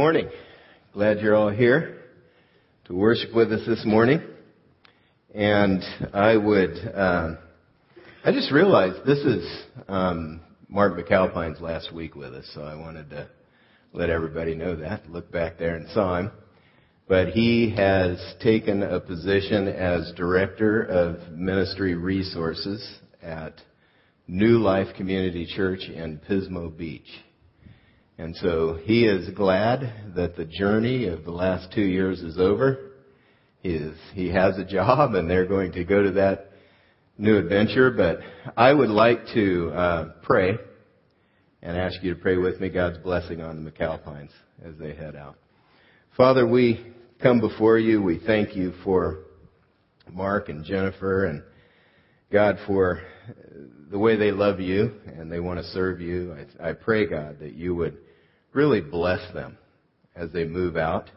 morning. Glad you're all here to worship with us this morning. And I would, uh, I just realized this is um, Mark McAlpine's last week with us, so I wanted to let everybody know that. Look back there and saw him. But he has taken a position as Director of Ministry Resources at New Life Community Church in Pismo Beach. And so he is glad that the journey of the last two years is over. He, is, he has a job and they're going to go to that new adventure. But I would like to uh, pray and ask you to pray with me God's blessing on the McAlpines as they head out. Father, we come before you. We thank you for Mark and Jennifer and God for the way they love you and they want to serve you. I, I pray, God, that you would really bless them as they move out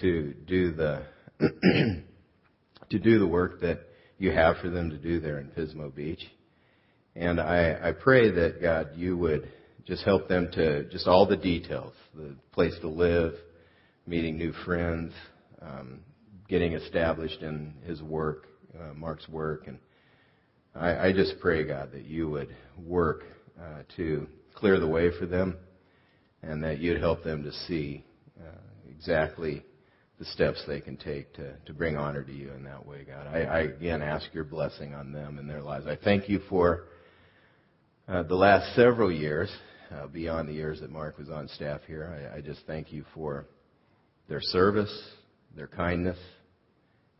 to do the to do the work that you have for them to do there in Pismo Beach. And I, I pray that God, you would just help them to just all the details, the place to live, meeting new friends, um, getting established in His work, uh, Mark's work, and I, I just pray God that you would work uh, to clear the way for them and that you'd help them to see uh, exactly the steps they can take to, to bring honor to you in that way, God. I, I again ask your blessing on them and their lives. I thank you for uh, the last several years, uh, beyond the years that Mark was on staff here. I, I just thank you for their service, their kindness,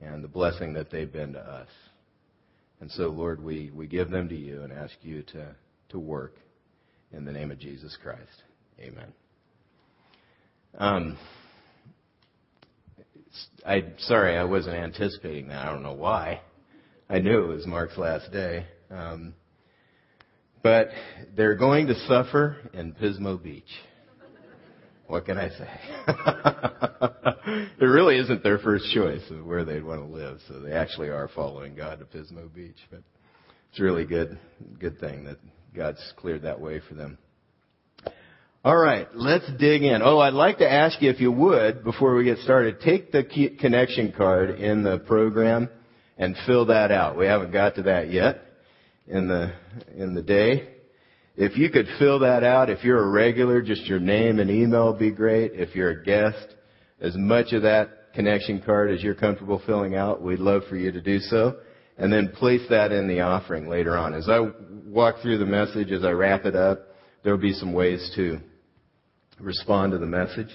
and the blessing that they've been to us. And so, Lord, we, we give them to you and ask you to, to work in the name of Jesus Christ. Amen. Um, I sorry, I wasn't anticipating that. I don't know why. I knew it was Mark's last day. Um, but they're going to suffer in Pismo Beach. What can I say? it really isn't their first choice of where they'd want to live, so they actually are following God to Pismo Beach. But it's a really good, good thing that God's cleared that way for them. All right, let's dig in. Oh, I'd like to ask you if you would, before we get started, take the connection card in the program and fill that out. We haven't got to that yet in the in the day. If you could fill that out, if you're a regular, just your name and email would be great. If you're a guest, as much of that connection card as you're comfortable filling out, we'd love for you to do so. And then place that in the offering later on. As I walk through the message, as I wrap it up, there'll be some ways to respond to the message,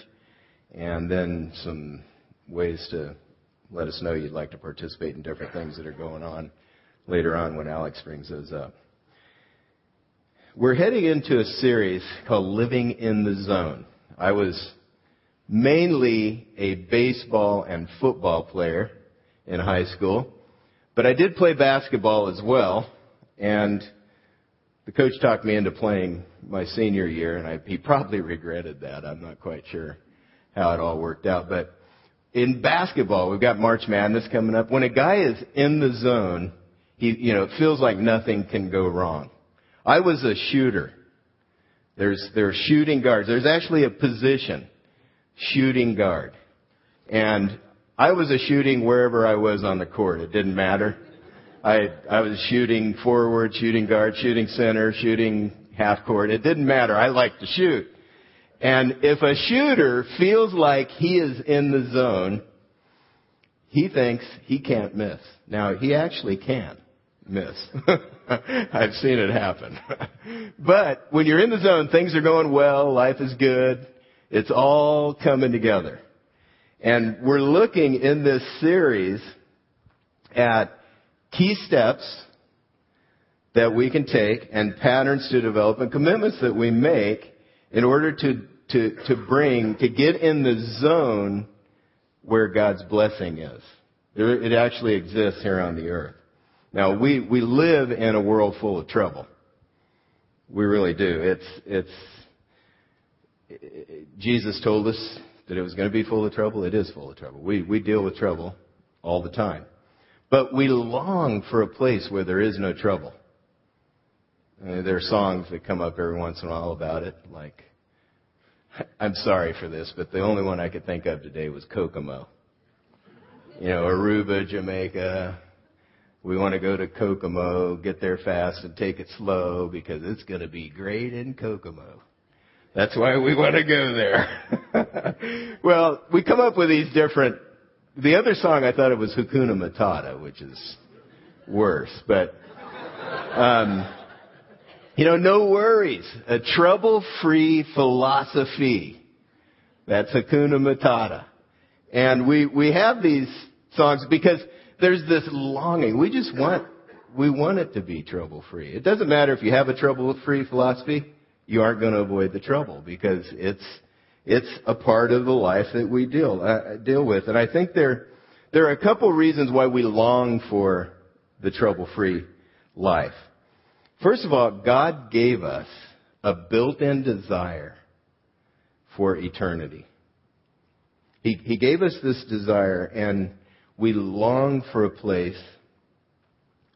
and then some ways to let us know you'd like to participate in different things that are going on later on when Alex brings those up. We're heading into a series called Living in the Zone. I was mainly a baseball and football player in high school, but I did play basketball as well, and the coach talked me into playing my senior year, and I, he probably regretted that. I'm not quite sure how it all worked out. But in basketball, we've got March Madness coming up. When a guy is in the zone, he, you know, it feels like nothing can go wrong. I was a shooter. There's, there are shooting guards. There's actually a position, shooting guard. And I was a shooting wherever I was on the court. It didn't matter. I, I was shooting forward, shooting guard, shooting center, shooting half court. It didn't matter. I liked to shoot. And if a shooter feels like he is in the zone, he thinks he can't miss. Now, he actually can miss. I've seen it happen. but when you're in the zone, things are going well, life is good, it's all coming together. And we're looking in this series at key steps that we can take and patterns to develop and commitments that we make in order to, to, to bring, to get in the zone where God's blessing is. It actually exists here on the earth. Now we, we live in a world full of trouble. We really do. It's, it's, it, Jesus told us that it was going to be full of trouble. It is full of trouble. We, we deal with trouble all the time. But we long for a place where there is no trouble. Uh, there are songs that come up every once in a while about it, like I'm sorry for this, but the only one I could think of today was Kokomo. You know, Aruba, Jamaica. We want to go to Kokomo, get there fast and take it slow because it's going to be great in Kokomo. That's why we want to go there. well, we come up with these different, the other song I thought it was Hakuna Matata, which is worse, but, um, you know, no worries. A trouble-free philosophy. That's Hakuna Matata. And we, we have these songs because there's this longing. We just want, we want it to be trouble-free. It doesn't matter if you have a trouble-free philosophy you aren't going to avoid the trouble because it's it's a part of the life that we deal uh, deal with. And I think there there are a couple reasons why we long for the trouble-free life. First of all, God gave us a built-in desire for eternity. He, he gave us this desire, and we long for a place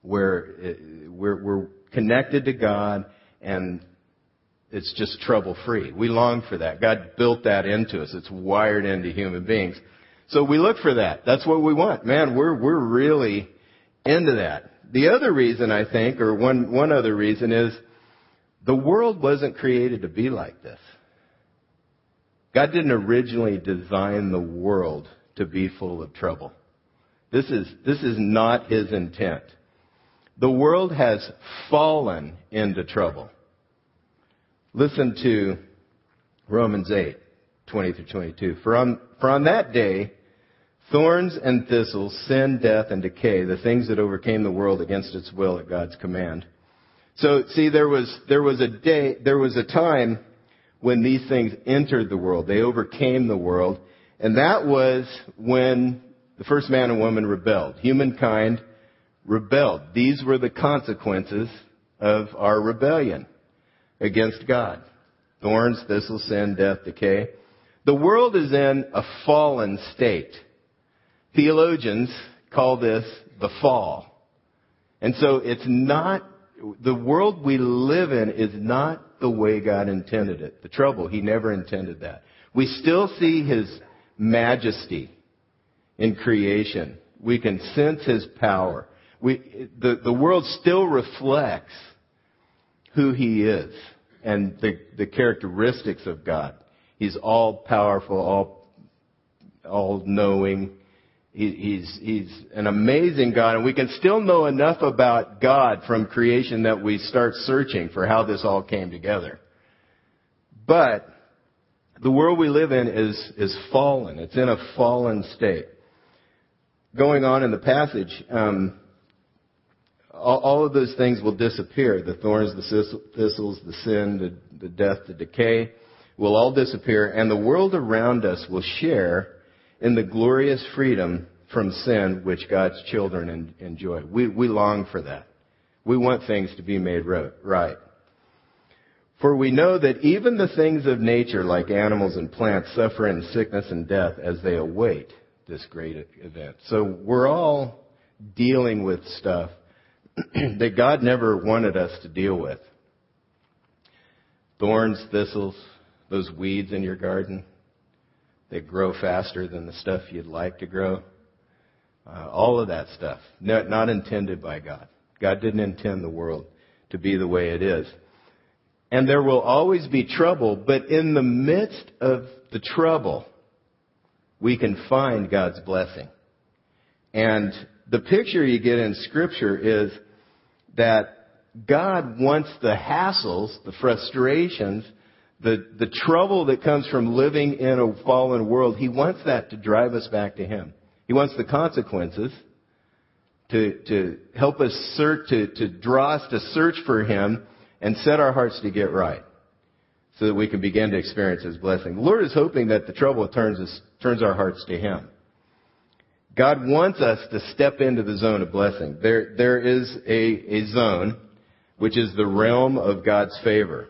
where we're, we're connected to God and it's just trouble free. We long for that. God built that into us. It's wired into human beings. So we look for that. That's what we want. Man, we're, we're really into that. The other reason I think, or one, one other reason is the world wasn't created to be like this. God didn't originally design the world to be full of trouble. This is, this is not His intent. The world has fallen into trouble. Listen to Romans 8, 20 through 22. For on, for on that day, thorns and thistles, sin, death, and decay, the things that overcame the world against its will at God's command. So, see, there was, there was a day, there was a time when these things entered the world. They overcame the world. And that was when the first man and woman rebelled. Humankind rebelled. These were the consequences of our rebellion against God. Thorns, thistles, sin, death, decay. The world is in a fallen state. Theologians call this the fall. And so it's not, the world we live in is not the way God intended it. The trouble, He never intended that. We still see His majesty in creation. We can sense His power. We, the, the world still reflects who He is and the, the characteristics of God. He's all powerful, all, all knowing. He, he's, he's an amazing God, and we can still know enough about God from creation that we start searching for how this all came together. But the world we live in is, is fallen. It's in a fallen state. Going on in the passage, um, all, all of those things will disappear. The thorns, the thistles, the sin, the, the death, the decay will all disappear, and the world around us will share in the glorious freedom from sin which God's children enjoy. We, we long for that. We want things to be made right. For we know that even the things of nature, like animals and plants, suffer in sickness and death as they await this great event. So we're all dealing with stuff that God never wanted us to deal with. Thorns, thistles, those weeds in your garden that grow faster than the stuff you'd like to grow. Uh, all of that stuff, not, not intended by God. God didn't intend the world to be the way it is. And there will always be trouble, but in the midst of the trouble, we can find God's blessing. And the picture you get in Scripture is that God wants the hassles, the frustrations, the, the trouble that comes from living in a fallen world, He wants that to drive us back to Him. He wants the consequences to, to help us search, to, to draw us to search for Him and set our hearts to get right so that we can begin to experience His blessing. The Lord is hoping that the trouble turns us, turns our hearts to Him. God wants us to step into the zone of blessing. There, there is a, a zone which is the realm of God's favor.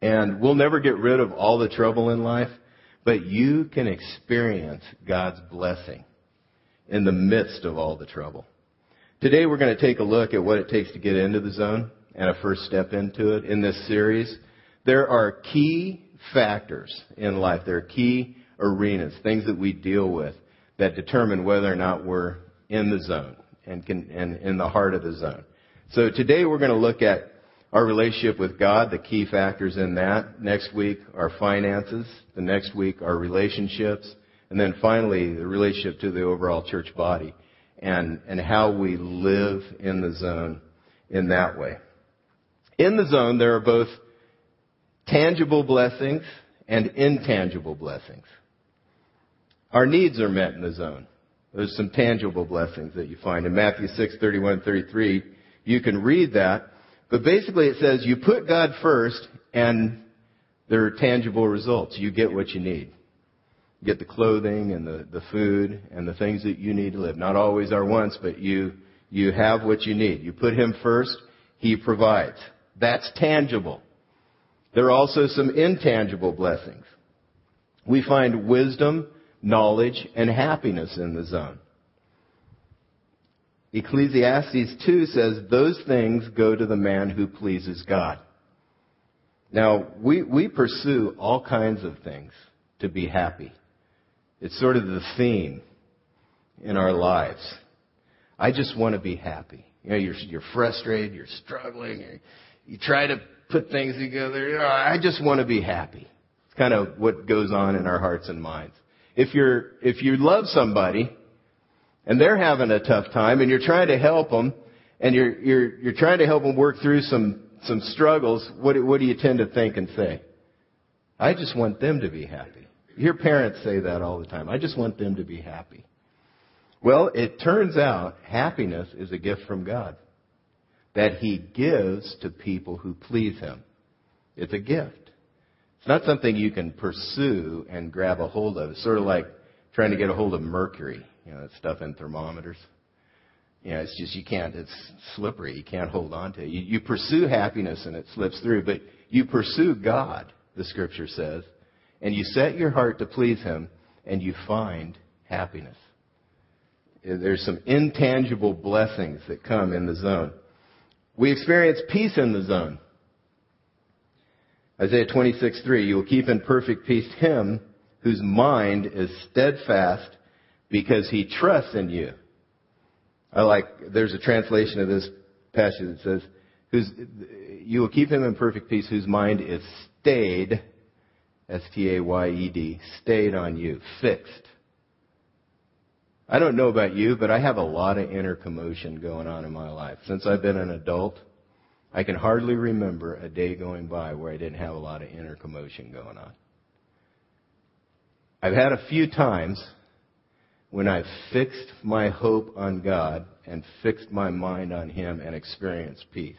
And we'll never get rid of all the trouble in life, but you can experience God's blessing in the midst of all the trouble. Today we're going to take a look at what it takes to get into the zone and a first step into it in this series. There are key factors in life. There are key arenas, things that we deal with that determine whether or not we're in the zone and, can, and in the heart of the zone. So today we're going to look at our relationship with God, the key factors in that. Next week, our finances. The next week, our relationships. And then finally, the relationship to the overall church body and, and how we live in the zone in that way. In the zone, there are both tangible blessings and intangible blessings. Our needs are met in the zone. There's some tangible blessings that you find. In Matthew 6, 31, 33, you can read that. But basically it says you put God first and there are tangible results. You get what you need. You get the clothing and the, the food and the things that you need to live. Not always our wants, but you, you have what you need. You put Him first, He provides. That's tangible. There are also some intangible blessings. We find wisdom, knowledge, and happiness in the zone. Ecclesiastes 2 says those things go to the man who pleases God. Now, we, we pursue all kinds of things to be happy. It's sort of the theme in our lives. I just want to be happy. You know, you're, you're frustrated, you're struggling, you try to put things together. I just want to be happy. It's kind of what goes on in our hearts and minds. If you're, if you love somebody and they're having a tough time and you're trying to help them and you're, you're, you're trying to help them work through some, some struggles, what, what do you tend to think and say? I just want them to be happy. You hear parents say that all the time. I just want them to be happy. Well, it turns out happiness is a gift from God that He gives to people who please Him. It's a gift. It's not something you can pursue and grab a hold of. It's sort of like trying to get a hold of mercury, you know, that stuff in thermometers. You know, it's just, you can't, it's slippery. You can't hold on to it. You, you pursue happiness and it slips through, but you pursue God, the scripture says, and you set your heart to please Him and you find happiness. There's some intangible blessings that come in the zone. We experience peace in the zone. Isaiah 26:3, you will keep in perfect peace him whose mind is steadfast because he trusts in you. I like, there's a translation of this passage that says, whose, you will keep him in perfect peace whose mind is stayed, S-T-A-Y-E-D, stayed on you, fixed. I don't know about you, but I have a lot of inner commotion going on in my life. Since I've been an adult, I can hardly remember a day going by where I didn't have a lot of inner commotion going on. I've had a few times when I've fixed my hope on God and fixed my mind on Him and experienced peace.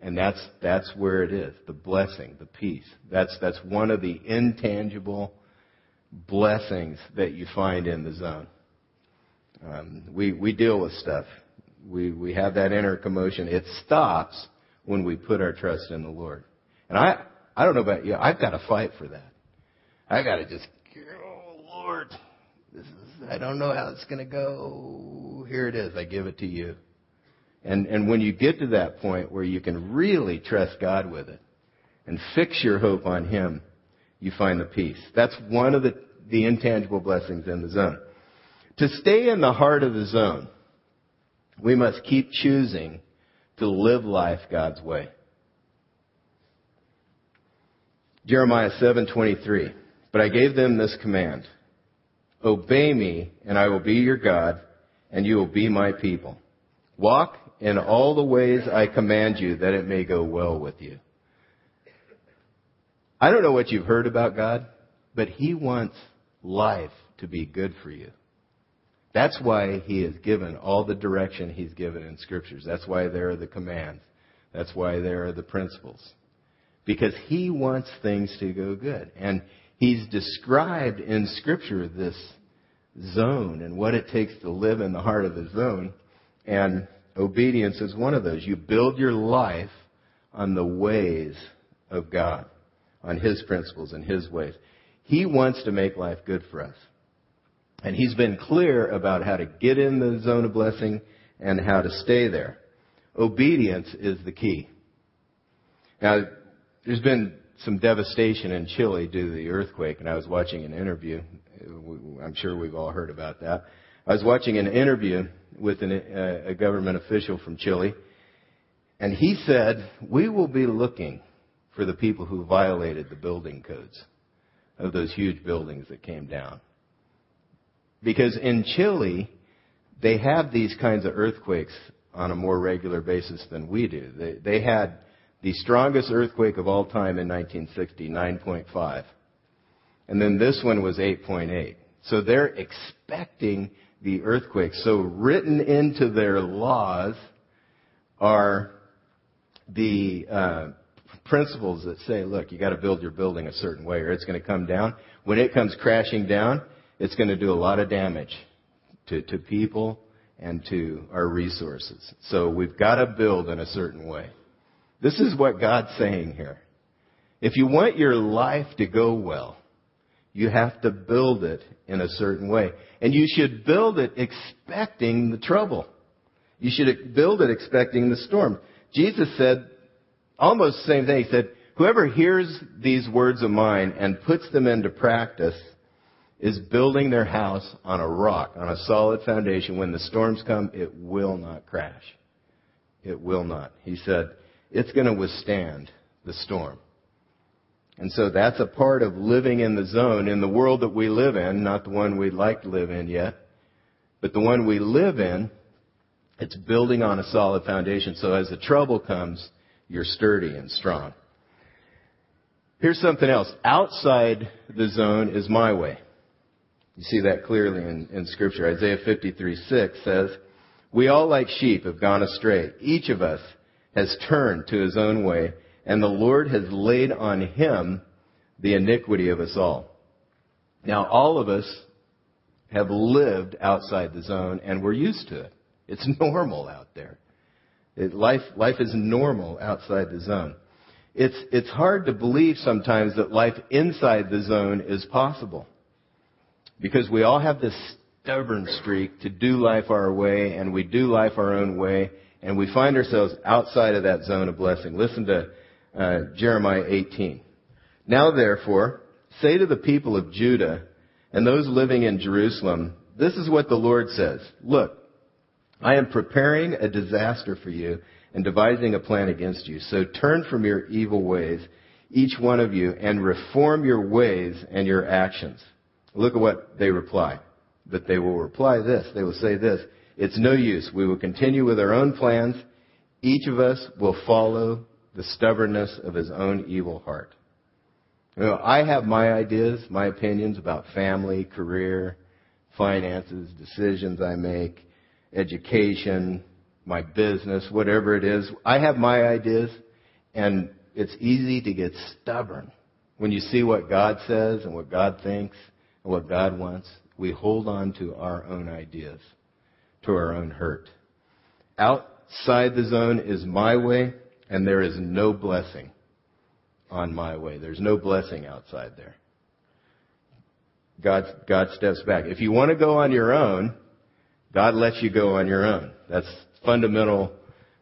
And that's, that's where it is. The blessing, the peace. That's, that's one of the intangible blessings that you find in the zone. Um, we we deal with stuff. We we have that inner commotion. It stops when we put our trust in the Lord. And I I don't know about you. I've got to fight for that. I got to just oh Lord, this is I don't know how it's going to go. Here it is. I give it to you. And and when you get to that point where you can really trust God with it and fix your hope on Him, you find the peace. That's one of the, the intangible blessings in the zone. To stay in the heart of the zone, we must keep choosing to live life God's way. Jeremiah 7:23. But I gave them this command: Obey me, and I will be your God, and you will be my people. Walk in all the ways I command you, that it may go well with you. I don't know what you've heard about God, but He wants life to be good for you. That's why He has given all the direction He's given in Scriptures. That's why there are the commands. That's why there are the principles. Because He wants things to go good. And He's described in Scripture this zone and what it takes to live in the heart of the zone. And obedience is one of those. You build your life on the ways of God on His principles and His ways. He wants to make life good for us. And He's been clear about how to get in the zone of blessing and how to stay there. Obedience is the key. Now, there's been some devastation in Chile due to the earthquake, and I was watching an interview. I'm sure we've all heard about that. I was watching an interview with an, uh, a government official from Chile, and he said, We will be looking for the people who violated the building codes of those huge buildings that came down. Because in Chile, they have these kinds of earthquakes on a more regular basis than we do. They, they had the strongest earthquake of all time in 1960, 9.5. And then this one was 8.8. So they're expecting the earthquake. So written into their laws are the uh, principles that say, look, you got to build your building a certain way or it's going to come down. When it comes crashing down, it's going to do a lot of damage to, to people and to our resources. So we've got to build in a certain way. This is what God's saying here. If you want your life to go well, you have to build it in a certain way. And you should build it expecting the trouble. You should build it expecting the storm. Jesus said almost the same thing. He said, whoever hears these words of mine and puts them into practice is building their house on a rock, on a solid foundation. When the storms come, it will not crash. It will not. He said, it's going to withstand the storm. And so that's a part of living in the zone in the world that we live in, not the one we'd like to live in yet, but the one we live in, it's building on a solid foundation. So as the trouble comes, you're sturdy and strong. Here's something else. Outside the zone is my way. You see that clearly in, in scripture. Isaiah 53, 6 says, We all like sheep have gone astray. Each of us has turned to his own way, and the Lord has laid on him the iniquity of us all. Now, all of us have lived outside the zone, and we're used to it. It's normal out there. It, life, life is normal outside the zone. It's, it's hard to believe sometimes that life inside the zone is possible. Because we all have this stubborn streak to do life our way, and we do life our own way, and we find ourselves outside of that zone of blessing. Listen to uh, Jeremiah 18. Now therefore, say to the people of Judah and those living in Jerusalem, this is what the Lord says. Look, I am preparing a disaster for you and devising a plan against you. So turn from your evil ways, each one of you, and reform your ways and your actions. Look at what they reply. But they will reply this. They will say this. It's no use. We will continue with our own plans. Each of us will follow the stubbornness of his own evil heart. You know, I have my ideas, my opinions about family, career, finances, decisions I make, education, my business, whatever it is. I have my ideas, and it's easy to get stubborn when you see what God says and what God thinks and what God wants. We hold on to our own ideas, to our own hurt. Outside the zone is my way, and there is no blessing on my way. There's no blessing outside there. God, God steps back. If you want to go on your own, God lets you go on your own. That's fundamental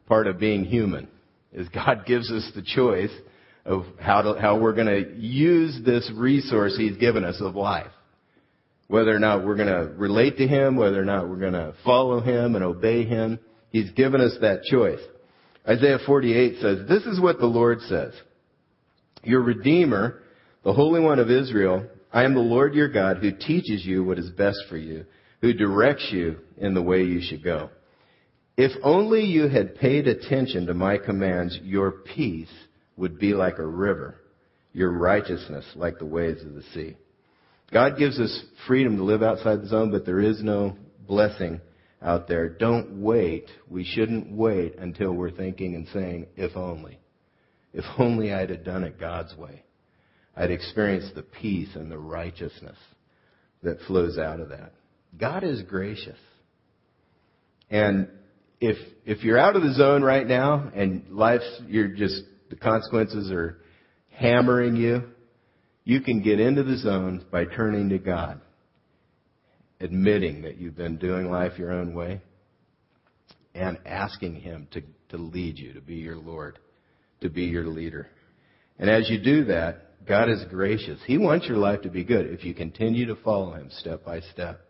part of being human. Is God gives us the choice of how to, how we're going to use this resource He's given us of life. Whether or not we're going to relate to Him, whether or not we're going to follow Him and obey Him, He's given us that choice. Isaiah 48 says, This is what the Lord says. Your Redeemer, the Holy One of Israel, I am the Lord your God who teaches you what is best for you who directs you in the way you should go. If only you had paid attention to my commands, your peace would be like a river, your righteousness like the waves of the sea. God gives us freedom to live outside the zone, but there is no blessing out there. Don't wait. We shouldn't wait until we're thinking and saying, if only. If only I'd have done it God's way. I'd experienced the peace and the righteousness that flows out of that. God is gracious. And if if you're out of the zone right now and life's you're just the consequences are hammering you, you can get into the zone by turning to God, admitting that you've been doing life your own way, and asking Him to, to lead you, to be your Lord, to be your leader. And as you do that, God is gracious. He wants your life to be good. If you continue to follow Him step by step,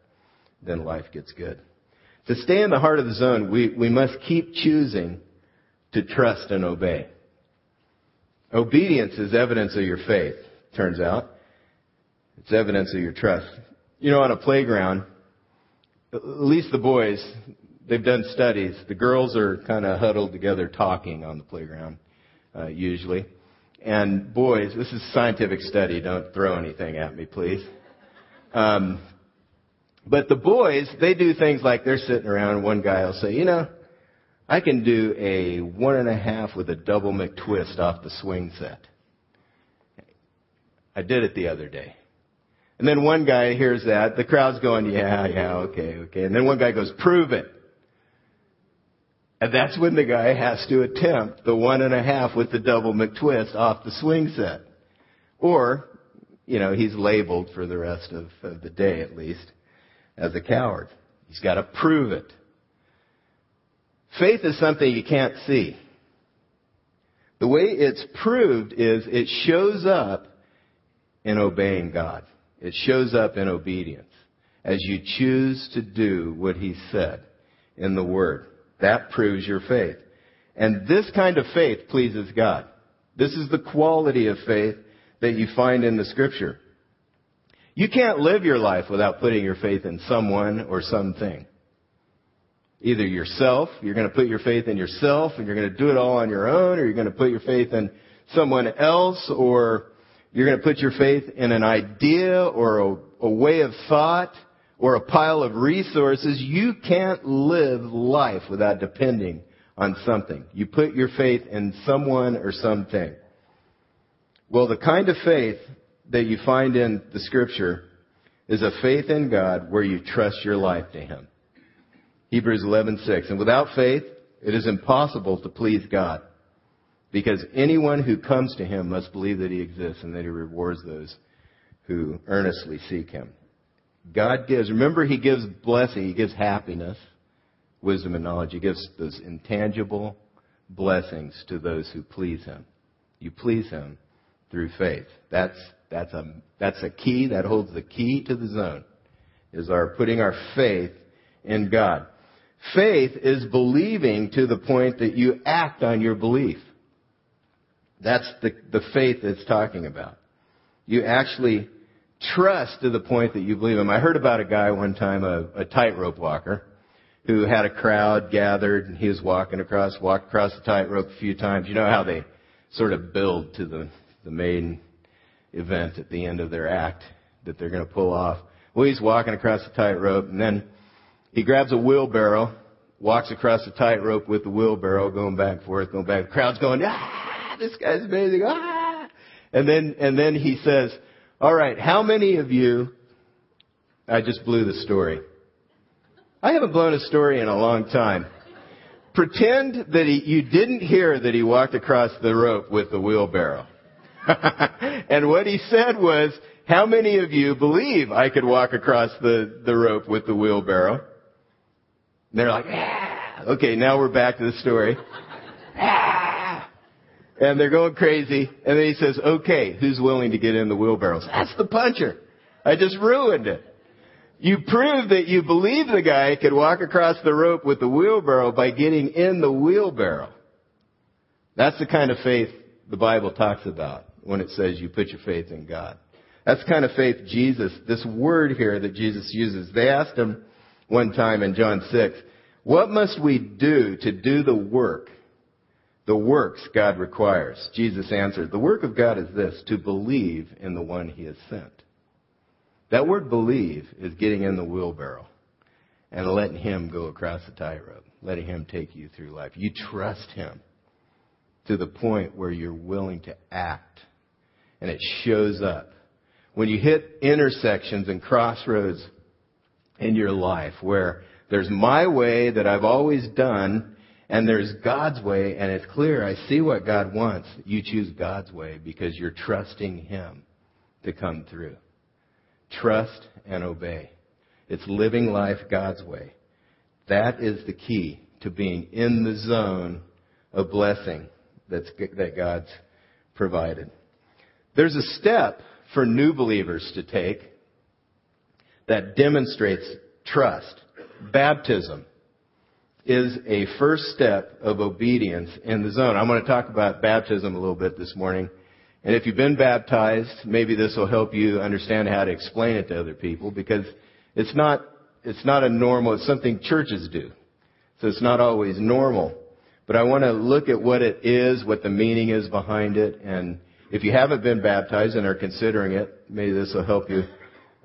then life gets good. To stay in the heart of the zone, we, we must keep choosing to trust and obey. Obedience is evidence of your faith, turns out. It's evidence of your trust. You know, on a playground, at least the boys, they've done studies. The girls are kind of huddled together talking on the playground, uh, usually. And boys, this is a scientific study. Don't throw anything at me, please. Um, but the boys, they do things like they're sitting around and one guy will say, you know, I can do a one and a half with a double McTwist off the swing set. I did it the other day. And then one guy hears that. The crowd's going, yeah, yeah, okay, okay. And then one guy goes, prove it. And that's when the guy has to attempt the one and a half with the double McTwist off the swing set. Or, you know, he's labeled for the rest of, of the day at least as a coward. He's got to prove it. Faith is something you can't see. The way it's proved is it shows up in obeying God. It shows up in obedience as you choose to do what He said in the Word. That proves your faith. And this kind of faith pleases God. This is the quality of faith that you find in the Scripture. You can't live your life without putting your faith in someone or something. Either yourself, you're going to put your faith in yourself and you're going to do it all on your own, or you're going to put your faith in someone else, or you're going to put your faith in an idea or a, a way of thought or a pile of resources. You can't live life without depending on something. You put your faith in someone or something. Well, the kind of faith that you find in the scripture is a faith in God where you trust your life to Him. Hebrews 11:6. And without faith, it is impossible to please God, because anyone who comes to Him must believe that He exists and that He rewards those who earnestly seek Him. God gives. Remember, He gives blessing. He gives happiness, wisdom, and knowledge. He gives those intangible blessings to those who please Him. You please Him through faith. That's that's a, that's a key that holds the key to the zone is our putting our faith in God. Faith is believing to the point that you act on your belief. That's the, the faith it's talking about. You actually trust to the point that you believe him. I heard about a guy one time, a, a tightrope walker, who had a crowd gathered and he was walking across, walked across the tightrope a few times. You know how they sort of build to the, the main event at the end of their act that they're going to pull off. Well, he's walking across the tightrope, and then he grabs a wheelbarrow, walks across the tightrope with the wheelbarrow, going back and forth, going back. The crowd's going, ah, this guy's amazing, ah. And then, and then he says, all right, how many of you, I just blew the story. I haven't blown a story in a long time. Pretend that he, you didn't hear that he walked across the rope with the wheelbarrow. and what he said was, how many of you believe I could walk across the, the rope with the wheelbarrow? And they're like, ah. Okay, now we're back to the story. ah. And they're going crazy. And then he says, okay, who's willing to get in the wheelbarrows? That's the puncher. I just ruined it. You proved that you believe the guy could walk across the rope with the wheelbarrow by getting in the wheelbarrow. That's the kind of faith the Bible talks about when it says you put your faith in God. That's the kind of faith Jesus, this word here that Jesus uses. They asked him one time in John 6, what must we do to do the work, the works God requires? Jesus answered, the work of God is this, to believe in the one he has sent. That word believe is getting in the wheelbarrow and letting him go across the tightrope, letting him take you through life. You trust him to the point where you're willing to act and it shows up. When you hit intersections and crossroads in your life where there's my way that I've always done and there's God's way and it's clear I see what God wants, you choose God's way because you're trusting Him to come through. Trust and obey. It's living life God's way. That is the key to being in the zone of blessing that's, that God's provided. There's a step for new believers to take that demonstrates trust. Baptism is a first step of obedience in the zone. I'm going to talk about baptism a little bit this morning. And if you've been baptized, maybe this will help you understand how to explain it to other people because it's not, it's not a normal, it's something churches do. So it's not always normal. But I want to look at what it is, what the meaning is behind it, and if you haven't been baptized and are considering it, maybe this will help you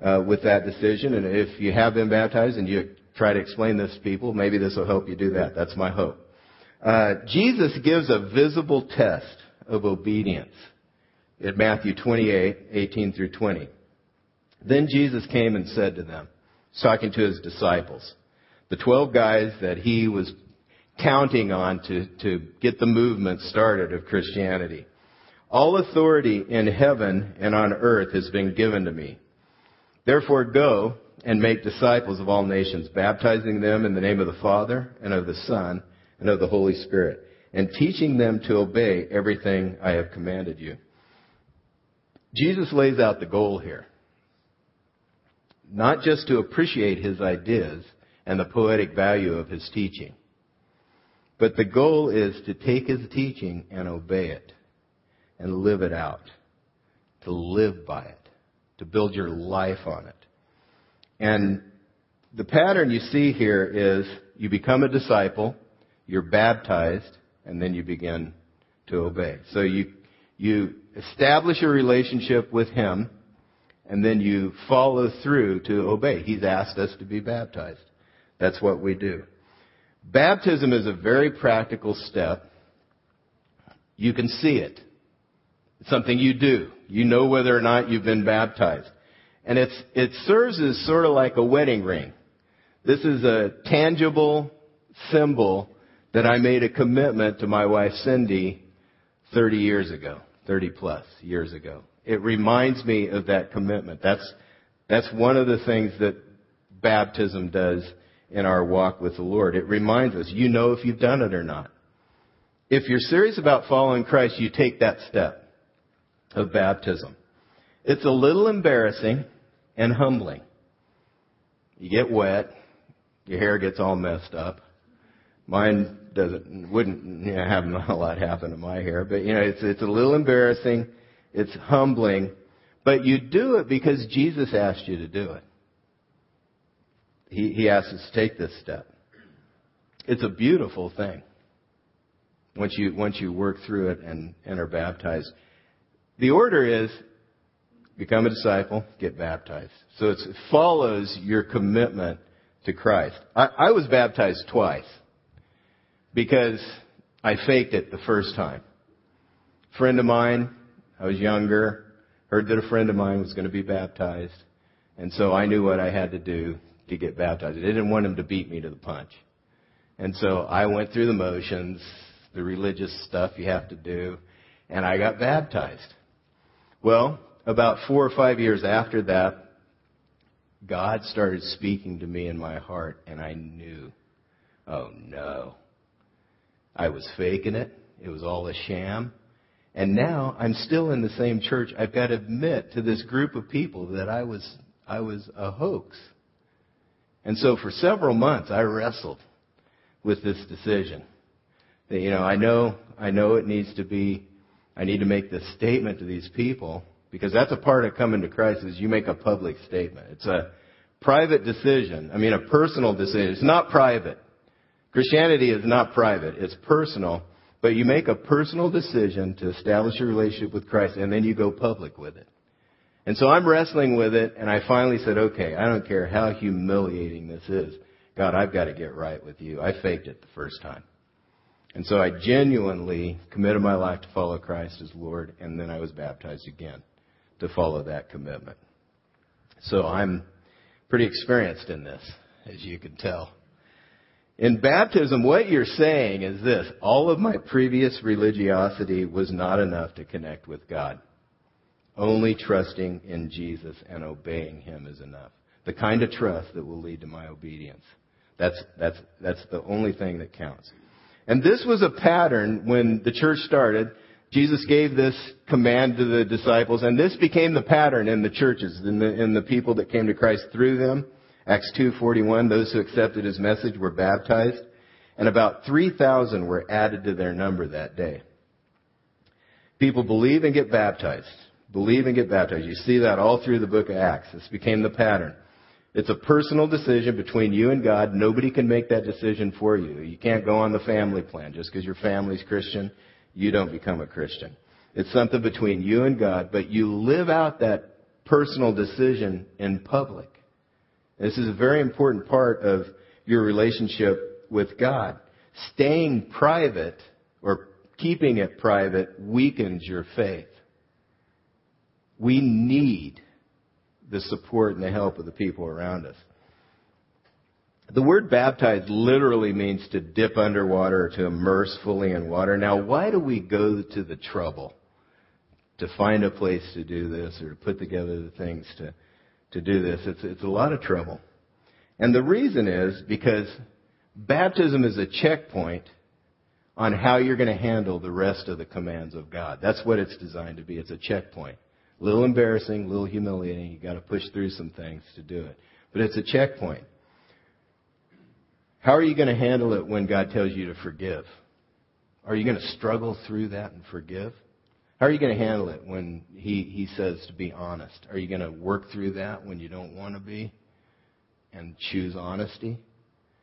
uh, with that decision. And if you have been baptized and you try to explain this to people, maybe this will help you do that. That's my hope. Uh, Jesus gives a visible test of obedience in Matthew 28, 18 through 20. Then Jesus came and said to them, talking to his disciples, the 12 guys that he was counting on to, to get the movement started of Christianity. All authority in heaven and on earth has been given to me. Therefore go and make disciples of all nations, baptizing them in the name of the Father and of the Son and of the Holy Spirit, and teaching them to obey everything I have commanded you. Jesus lays out the goal here. Not just to appreciate his ideas and the poetic value of his teaching, but the goal is to take his teaching and obey it and live it out, to live by it, to build your life on it. And the pattern you see here is you become a disciple, you're baptized, and then you begin to obey. So you, you establish a relationship with Him, and then you follow through to obey. He's asked us to be baptized. That's what we do. Baptism is a very practical step. You can see it. It's something you do. You know whether or not you've been baptized. And it's, it serves as sort of like a wedding ring. This is a tangible symbol that I made a commitment to my wife Cindy 30 years ago, 30 plus years ago. It reminds me of that commitment. That's, that's one of the things that baptism does in our walk with the Lord. It reminds us, you know if you've done it or not. If you're serious about following Christ, you take that step of baptism. It's a little embarrassing and humbling. You get wet, your hair gets all messed up. Mine doesn't wouldn't you know, have a lot happen to my hair, but you know it's it's a little embarrassing, it's humbling, but you do it because Jesus asked you to do it. He he asked us to take this step. It's a beautiful thing. Once you once you work through it and, and are baptized. The order is become a disciple, get baptized. So it follows your commitment to Christ. I, I was baptized twice because I faked it the first time. Friend of mine, I was younger, heard that a friend of mine was going to be baptized, and so I knew what I had to do to get baptized. I didn't want him to beat me to the punch. And so I went through the motions, the religious stuff you have to do, and I got baptized. Well, about four or five years after that, God started speaking to me in my heart, and I knew, oh no. I was faking it. It was all a sham. And now I'm still in the same church. I've got to admit to this group of people that I was, I was a hoax. And so for several months I wrestled with this decision. That, you know, I know, I know it needs to be I need to make this statement to these people because that's a part of coming to Christ is you make a public statement. It's a private decision. I mean, a personal decision. It's not private. Christianity is not private. It's personal. But you make a personal decision to establish a relationship with Christ and then you go public with it. And so I'm wrestling with it and I finally said, okay, I don't care how humiliating this is. God, I've got to get right with you. I faked it the first time. And so I genuinely committed my life to follow Christ as Lord, and then I was baptized again to follow that commitment. So I'm pretty experienced in this, as you can tell. In baptism, what you're saying is this all of my previous religiosity was not enough to connect with God. Only trusting in Jesus and obeying Him is enough. The kind of trust that will lead to my obedience. That's, that's, that's the only thing that counts. And this was a pattern when the church started. Jesus gave this command to the disciples, and this became the pattern in the churches, in the, in the people that came to Christ through them. Acts 2.41, those who accepted his message were baptized, and about 3,000 were added to their number that day. People believe and get baptized. Believe and get baptized. You see that all through the book of Acts. This became the pattern. It's a personal decision between you and God. Nobody can make that decision for you. You can't go on the family plan. Just because your family's Christian, you don't become a Christian. It's something between you and God, but you live out that personal decision in public. This is a very important part of your relationship with God. Staying private or keeping it private weakens your faith. We need the support and the help of the people around us. The word baptize literally means to dip underwater to immerse fully in water. Now, why do we go to the trouble to find a place to do this or to put together the things to, to do this? It's, it's a lot of trouble. And the reason is because baptism is a checkpoint on how you're going to handle the rest of the commands of God. That's what it's designed to be. It's a checkpoint. A little embarrassing, a little humiliating. You've got to push through some things to do it. But it's a checkpoint. How are you going to handle it when God tells you to forgive? Are you going to struggle through that and forgive? How are you going to handle it when he, he says to be honest? Are you going to work through that when you don't want to be and choose honesty?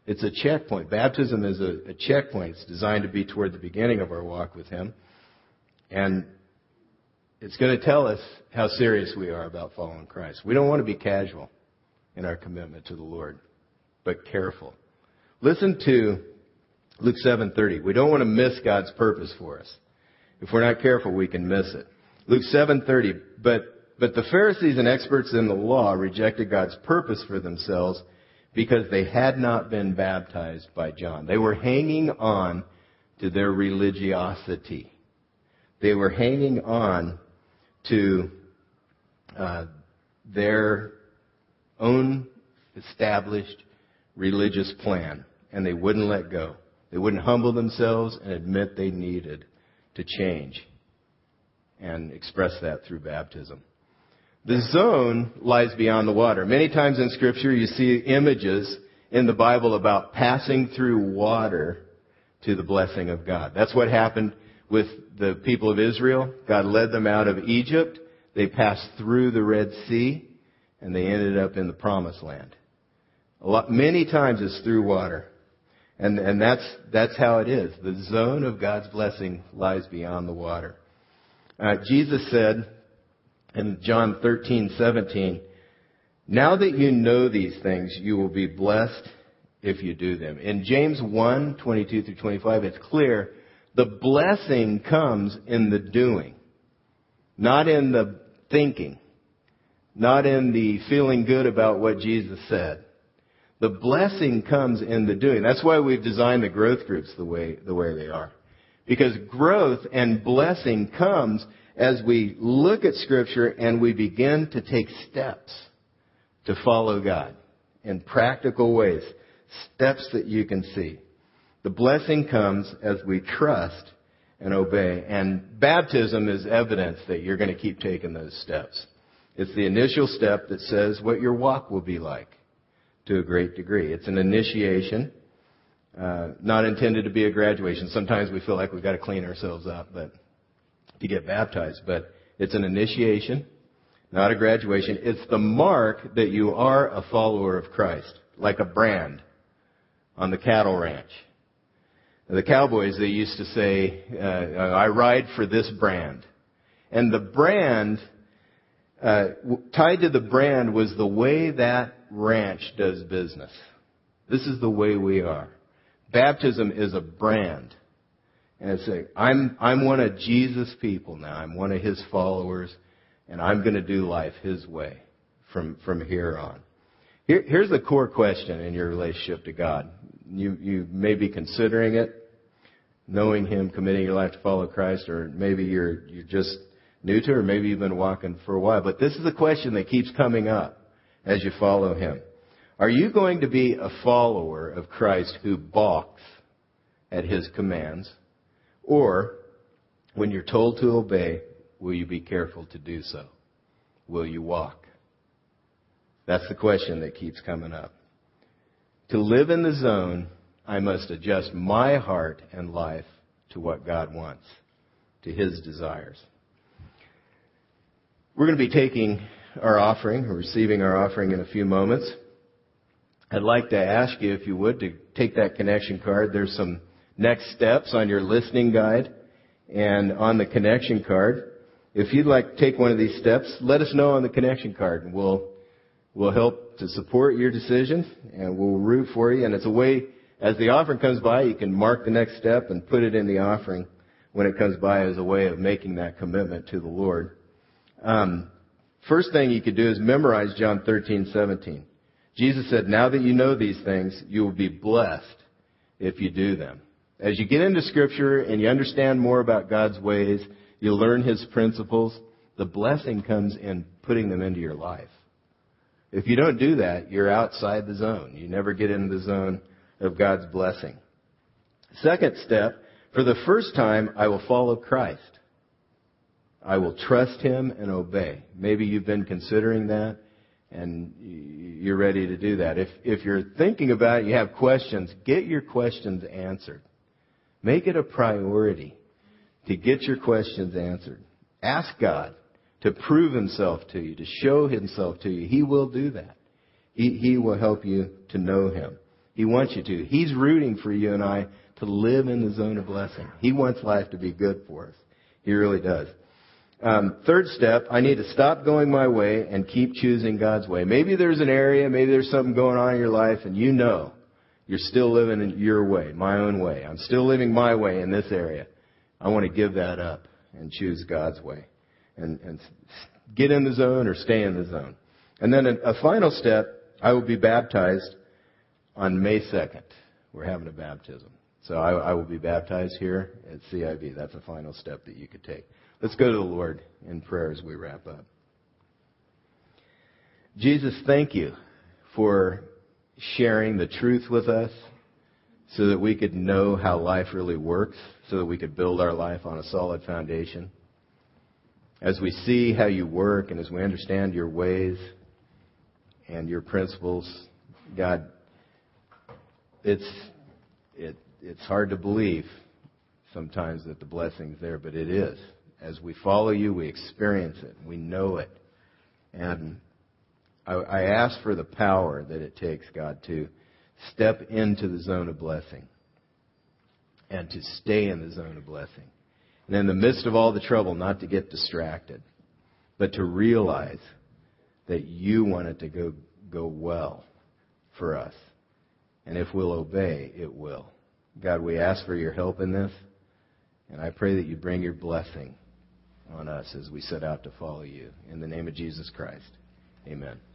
It's a checkpoint. Baptism is a, a checkpoint. It's designed to be toward the beginning of our walk with Him. And it's going to tell us how serious we are about following Christ. We don't want to be casual in our commitment to the Lord, but careful. Listen to Luke 7:30. We don't want to miss God's purpose for us. If we're not careful, we can miss it. Luke 7:30. But but the Pharisees and experts in the law rejected God's purpose for themselves because they had not been baptized by John. They were hanging on to their religiosity. They were hanging on to uh, their own established religious plan, and they wouldn't let go. They wouldn't humble themselves and admit they needed to change and express that through baptism. The zone lies beyond the water. Many times in scripture you see images in the Bible about passing through water to the blessing of God. That's what happened with the people of Israel. God led them out of Egypt. They passed through the Red Sea and they ended up in the promised land. A lot, many times it's through water. And, and that's, that's how it is. The zone of God's blessing lies beyond the water. Uh, Jesus said in John 13, 17, now that you know these things, you will be blessed if you do them. In James 1, 22 through 25, it's clear the blessing comes in the doing, not in the thinking, not in the feeling good about what Jesus said. The blessing comes in the doing. That's why we've designed the growth groups the way, the way they are. Because growth and blessing comes as we look at scripture and we begin to take steps to follow God in practical ways. Steps that you can see. The blessing comes as we trust and obey. And baptism is evidence that you're going to keep taking those steps. It's the initial step that says what your walk will be like to a great degree. It's an initiation, uh, not intended to be a graduation. Sometimes we feel like we've got to clean ourselves up, but to get baptized. But it's an initiation, not a graduation. It's the mark that you are a follower of Christ, like a brand on the cattle ranch. The cowboys, they used to say, uh, I ride for this brand. And the brand, uh, tied to the brand was the way that ranch does business. This is the way we are. Baptism is a brand. And it's like, I'm, I'm one of Jesus' people now. I'm one of His followers, and I'm going to do life His way from, from here on. Here, here's the core question in your relationship to God you, you may be considering it, knowing Him, committing your life to follow Christ, or maybe you're, you're just new to it, or maybe you've been walking for a while. But this is a question that keeps coming up as you follow Him. Are you going to be a follower of Christ who balks at His commands? Or When you're told to obey, will you be careful to do so? Will you walk? That's the question that keeps coming up. To live in the zone, I must adjust my heart and life to what God wants, to His desires. We're going to be taking our offering, or receiving our offering in a few moments. I'd like to ask you, if you would, to take that connection card. There's some next steps on your listening guide and on the connection card. If you'd like to take one of these steps, let us know on the connection card and we'll, we'll help to support your decision and we'll root for you. And it's a way, as the offering comes by, you can mark the next step and put it in the offering when it comes by as a way of making that commitment to the Lord. Um, first thing you could do is memorize John 13, 17. Jesus said, now that you know these things, you will be blessed if you do them. As you get into scripture and you understand more about God's ways, you learn His principles, the blessing comes in putting them into your life. If you don't do that, you're outside the zone. You never get into the zone of God's blessing. Second step, for the first time, I will follow Christ. I will trust Him and obey. Maybe you've been considering that and you're ready to do that. If, if you're thinking about it, you have questions, get your questions answered. Make it a priority to get your questions answered. Ask God to prove Himself to you, to show Himself to you. He will do that. He, he will help you to know Him. He wants you to. He's rooting for you and I to live in the zone of blessing. He wants life to be good for us. He really does. Um, third step, I need to stop going my way and keep choosing God's way. Maybe there's an area, maybe there's something going on in your life and you know you're still living in your way, my own way. I'm still living my way in this area. I want to give that up and choose God's way and, and get in the zone or stay in the zone. And then a, a final step, I will be baptized on May 2nd. We're having a baptism. So I, I will be baptized here at CIV. That's a final step that you could take. Let's go to the Lord in prayer as we wrap up. Jesus, thank you for sharing the truth with us so that we could know how life really works, so that we could build our life on a solid foundation. As we see how you work and as we understand your ways and your principles, God, it's, it, it's hard to believe sometimes that the blessing's there, but it is. As we follow you, we experience it. We know it. And I, I ask for the power that it takes, God, to step into the zone of blessing and to stay in the zone of blessing. And in the midst of all the trouble, not to get distracted, but to realize that you want it to go, go well for us. And if we'll obey, it will. God, we ask for your help in this. And I pray that you bring your blessing on us as we set out to follow you. In the name of Jesus Christ, amen.